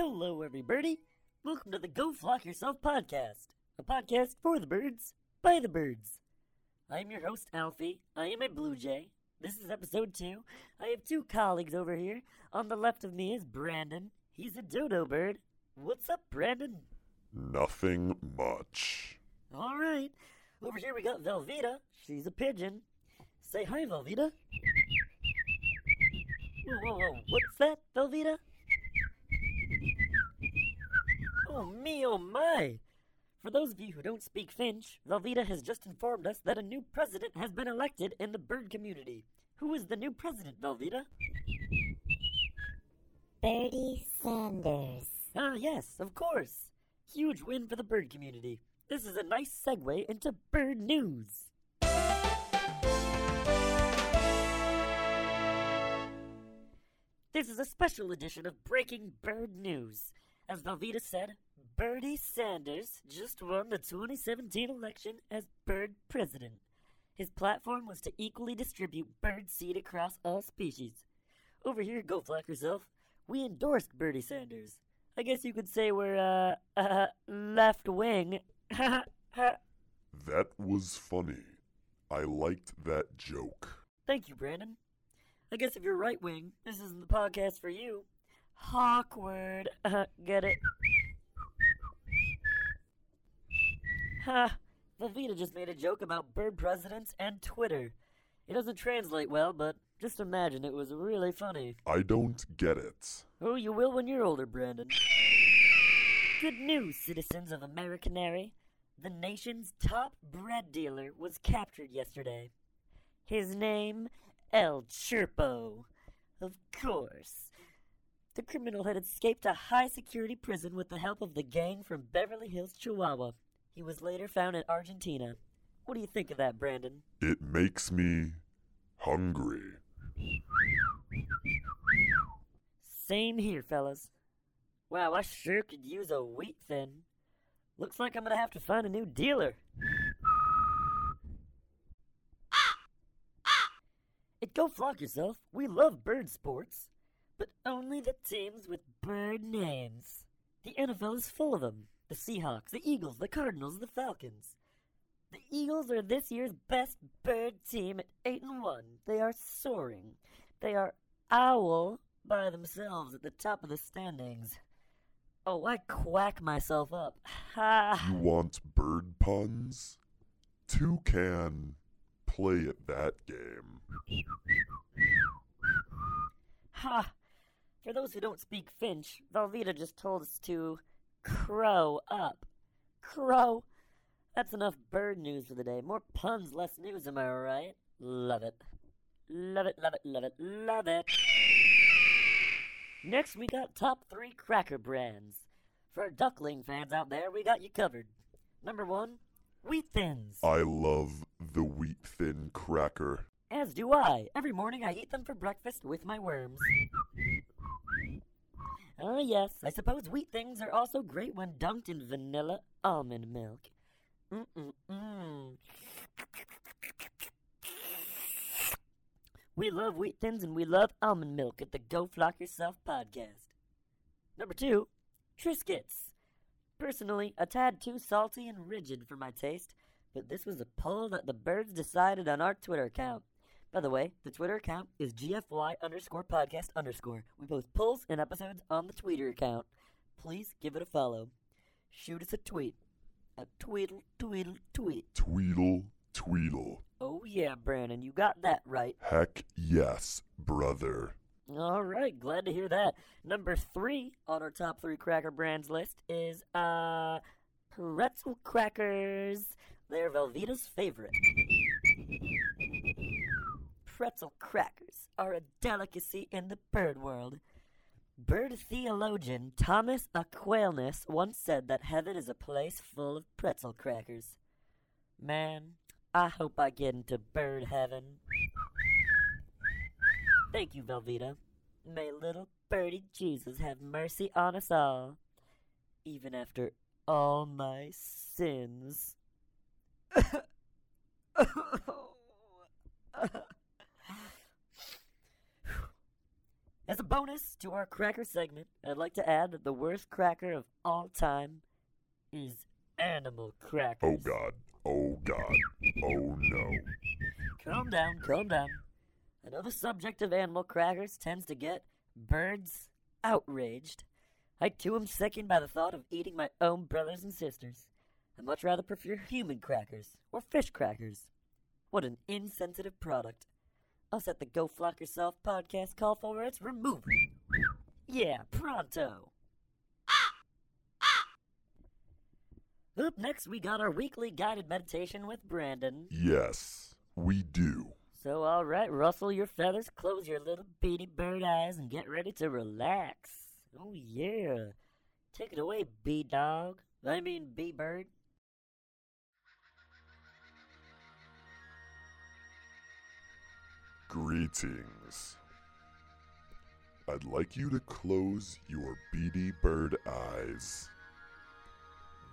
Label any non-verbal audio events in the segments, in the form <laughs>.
Hello, everybody. Welcome to the Go Flock Yourself podcast, a podcast for the birds, by the birds. I'm your host, Alfie. I am a Blue Jay. This is episode two. I have two colleagues over here. On the left of me is Brandon. He's a dodo bird. What's up, Brandon? Nothing much. All right. Over here we got Velveeta. She's a pigeon. Say hi, Velveeta. Whoa, whoa, whoa. What's that, Velveeta? Oh, me, oh, my. For those of you who don't speak Finch, Velveeta has just informed us that a new president has been elected in the bird community. Who is the new president, Velveeta? Bertie Sanders. Ah, yes, of course. Huge win for the bird community. This is a nice segue into bird news. This is a special edition of Breaking Bird News. As Velveeta said, Bertie Sanders just won the 2017 election as bird president. His platform was to equally distribute bird seed across all species. Over here, go flock yourself. We endorsed Bertie Sanders. I guess you could say we're, uh, uh left wing. <laughs> That was funny. I liked that joke. Thank you, Brandon. I guess if you're right wing, this isn't the podcast for you. Awkward. Uh, <laughs> get it? <laughs> Ha! Just made a joke about bird presidents and Twitter. It doesn't translate well, but just imagine it was really funny. I don't get it. Oh, you will when you're older, Brandon. Good news, citizens of Americanary. The nation's top bread dealer was captured yesterday. His name, El Chirpo. Of course. The criminal had escaped a high security prison with the help of the gang from Beverly Hills, Chihuahua. He was later found in Argentina. What do you think of that, Brandon? It makes me hungry. Same here, fellas. Wow, I sure could use a wheat thin. Looks like I'm gonna have to find a new dealer. It go flock yourself. We love bird sports, but only the teams with bird names. The NFL is full of them. The Seahawks, the Eagles, the Cardinals, the Falcons. The Eagles are this year's best bird team at 8 and 1. They are soaring. They are owl by themselves at the top of the standings. Oh, I quack myself up. Ha! <sighs> You want bird puns? Toucan, play at that game. Ha! For those who don't speak Finch, Velveeta just told us to crow up. Crow? That's enough bird news for the day. More puns, less news, am I right? Love it. Love it, love it, love it, love it. Next, we got top three cracker brands. For duckling fans out there, we got you covered. Number one, Wheat Thins. I love the wheat thin cracker. As do I. Every morning I eat them for breakfast with my worms. Oh, yes, I suppose wheat thins are also great when dunked in vanilla almond milk. Mm-mm-mm. We love wheat thins and we love almond milk at the Go Flock Yourself podcast. Number two, Triscuits. Personally, a tad too salty and rigid for my taste, but this was a poll that the birds decided on our Twitter account. By the way, the Twitter account is GFY underscore podcast underscore. We post polls and episodes on the Twitter account. Please give it a follow. Shoot us a tweet. A tweedle, tweedle, tweet. Tweedle, tweedle. Oh yeah, Brandon, you got that right. Heck yes, brother. All right, glad to hear that. Number three on our top three cracker brands list is uh pretzel crackers. They're Velveeta's favorite. Pretzel crackers are a delicacy in the bird world. Bird theologian Thomas Aquinas once said that heaven is a place full of pretzel crackers. Man, I hope I get into bird heaven. Thank you, Velveeta. May little birdie Jesus have mercy on us all, even after all my sins. <laughs> Oh. <laughs> As a bonus, to our cracker segment, I'd like to add that the worst cracker of all time is animal crackers. Oh god. Oh god. Oh no. Calm down, calm down. I know the subject of animal crackers tends to get birds outraged. I too am sickened by the thought of eating my own brothers and sisters. I much rather prefer human crackers or fish crackers. What an insensitive product. Us at the Go Flock Yourself podcast call for its removal. Yeah, pronto. Up next, we got our weekly guided meditation with Brandon. Yes, we do. So, all right, rustle your feathers, close your little beady bird eyes, and get ready to relax. Oh, yeah. Take it away, bee dog. I mean, bee bird. Greetings. I'd like you to close your beady bird eyes.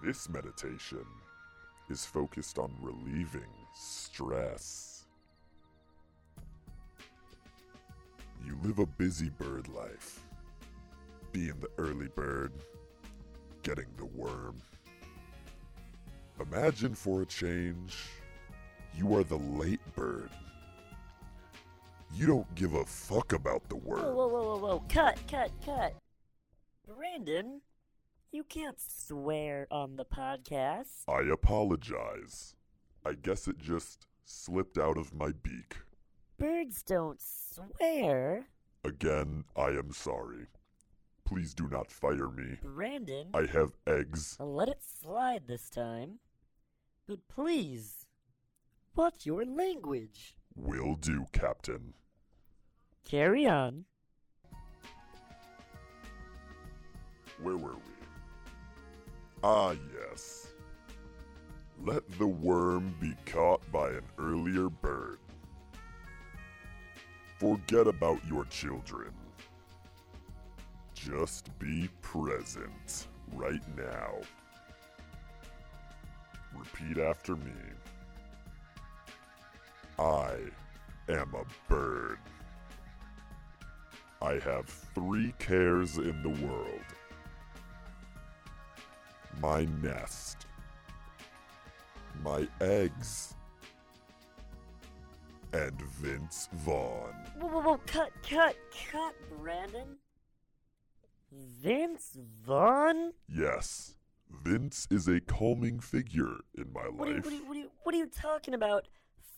This meditation is focused on relieving stress. You live a busy bird life, being the early bird, getting the worm. Imagine for a change, you are the late bird. You don't give a fuck about the Whoa, whoa, whoa, whoa, whoa. Cut, cut, cut. Brandon, you can't swear on the podcast. I apologize. I guess it just slipped out of my beak. Birds don't swear. Again, I am sorry. Please do not fire me. Brandon, I have eggs. I'll let it slide this time. But please, what's your language? Will do, Captain. Carry on. Where were we? Ah, yes. Let the worm be caught by an earlier bird. Forget about your children. Just be present right now. Repeat after me. I am a bird. I have three cares in the world my nest, my eggs, and Vince Vaughn. Whoa, whoa, whoa, cut, cut, cut, Brandon. Vince Vaughn? Yes, Vince is a calming figure in my What are, you, life. what, are you, what, are you, what are you talking about?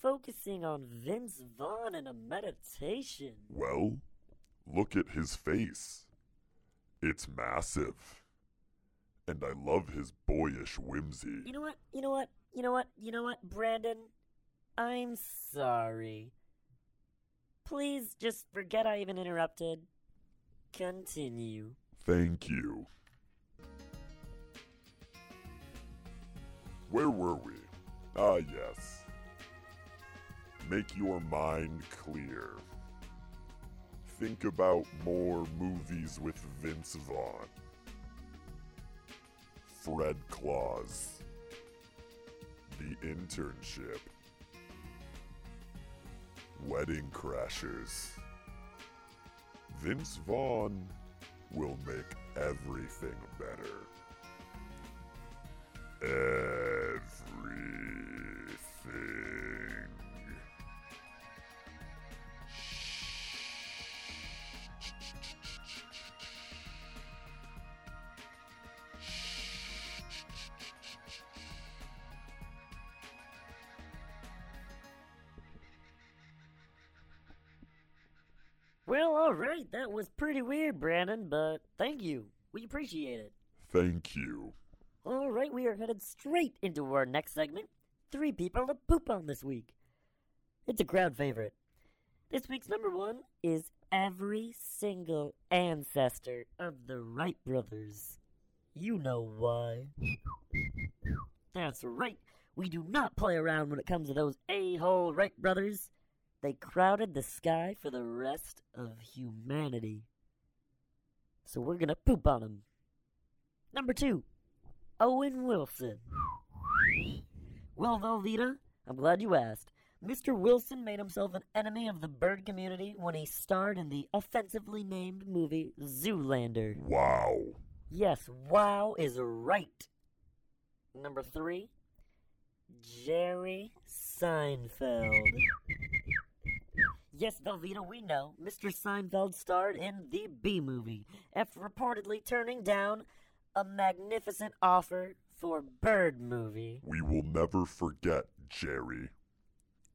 Focusing on Vince Vaughn in a meditation. Well, look at his face. It's massive. And I love his boyish whimsy. You know what? You know what? You know what? You know what, Brandon? I'm sorry. Please just forget I even interrupted. Continue. Thank you. Where were we? Ah, yes. Make your mind clear. Think about more movies with Vince Vaughn. Fred Claus. The Internship. Wedding Crashers. Vince Vaughn will make everything better. Everything. Well, alright, that was pretty weird, Brandon, but thank you. We appreciate it. Thank you. Alright, we are headed straight into our next segment Three People to Poop on this week. It's a crowd favorite. This week's number one is every single ancestor of the Wright brothers. You know why. That's right. We do not play around when it comes to those a-hole Wright brothers. They crowded the sky for the rest of humanity. So we're gonna poop on them. Number two, Owen Wilson. Well, Velveeta, I'm glad you asked. Mr. Wilson made himself an enemy of the bird community when he starred in the offensively named movie Zoolander. Wow. Yes, wow is right. Number three, Jerry Seinfeld. Yes, Velveeta, we know. Mr. Seinfeld starred in the Bee Movie after reportedly turning down a magnificent offer for Bird movie. We will never forget Jerry.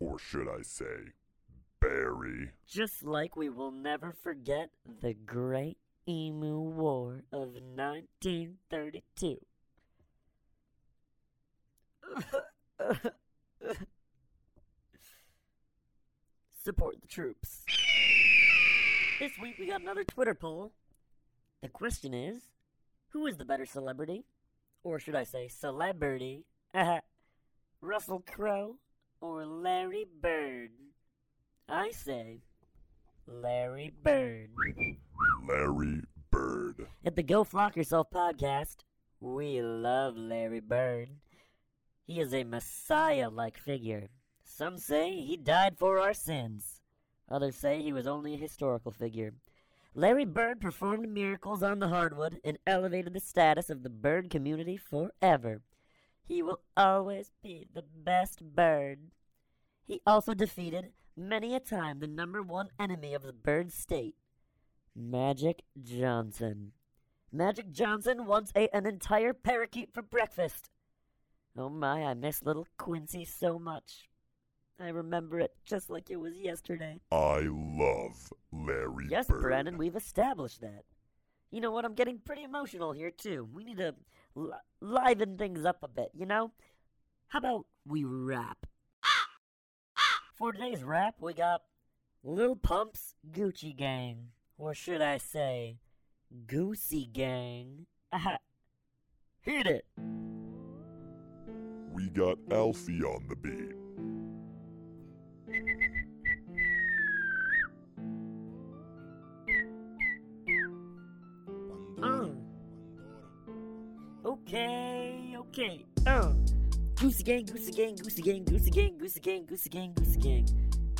Or should I say, Barry. Just like we will never forget the Great Emu War of 1932. <laughs> Support the troops. This week we got another Twitter poll. The question is who is the better celebrity? Or should I say celebrity? <laughs> Russell Crowe or Larry Bird? I say Larry Bird. Larry Bird. At the Go Flock Yourself podcast, we love Larry Bird. He is a messiah like figure. Some say he died for our sins. Others say he was only a historical figure. Larry Bird performed miracles on the hardwood and elevated the status of the bird community forever. He will always be the best bird. He also defeated many a time the number one enemy of the bird state, Magic Johnson. Magic Johnson once ate an entire parakeet for breakfast. Oh my, I miss little Quincy so much. I remember it just like it was yesterday. I love Larry Yes, Bird. Brandon, we've established that. You know what? I'm getting pretty emotional here, too. We need to li- liven things up a bit, you know? How about we rap? For today's rap, we got Lil Pump's Gucci Gang. Or should I say, Goosey Gang. <laughs> Hit it! We got Alfie on the beat. Okay, okay. Uh. Goosey gang, goosey gang, goosey gang, goosey gang, goosey gang, goosey gang, goosey gang.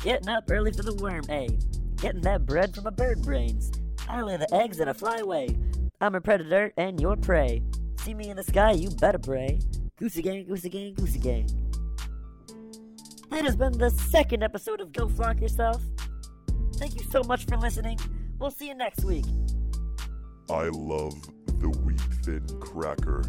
Getting up early for the worm, eh? Getting that bread from a bird brains. I lay the eggs and I fly away. I'm a predator and you're prey. See me in the sky, you better pray. Goosey gang, goosey gang, goosey gang. That has been the second episode of Go Flock Yourself. Thank you so much for listening. We'll see you next week. I love the wheat thin cracker.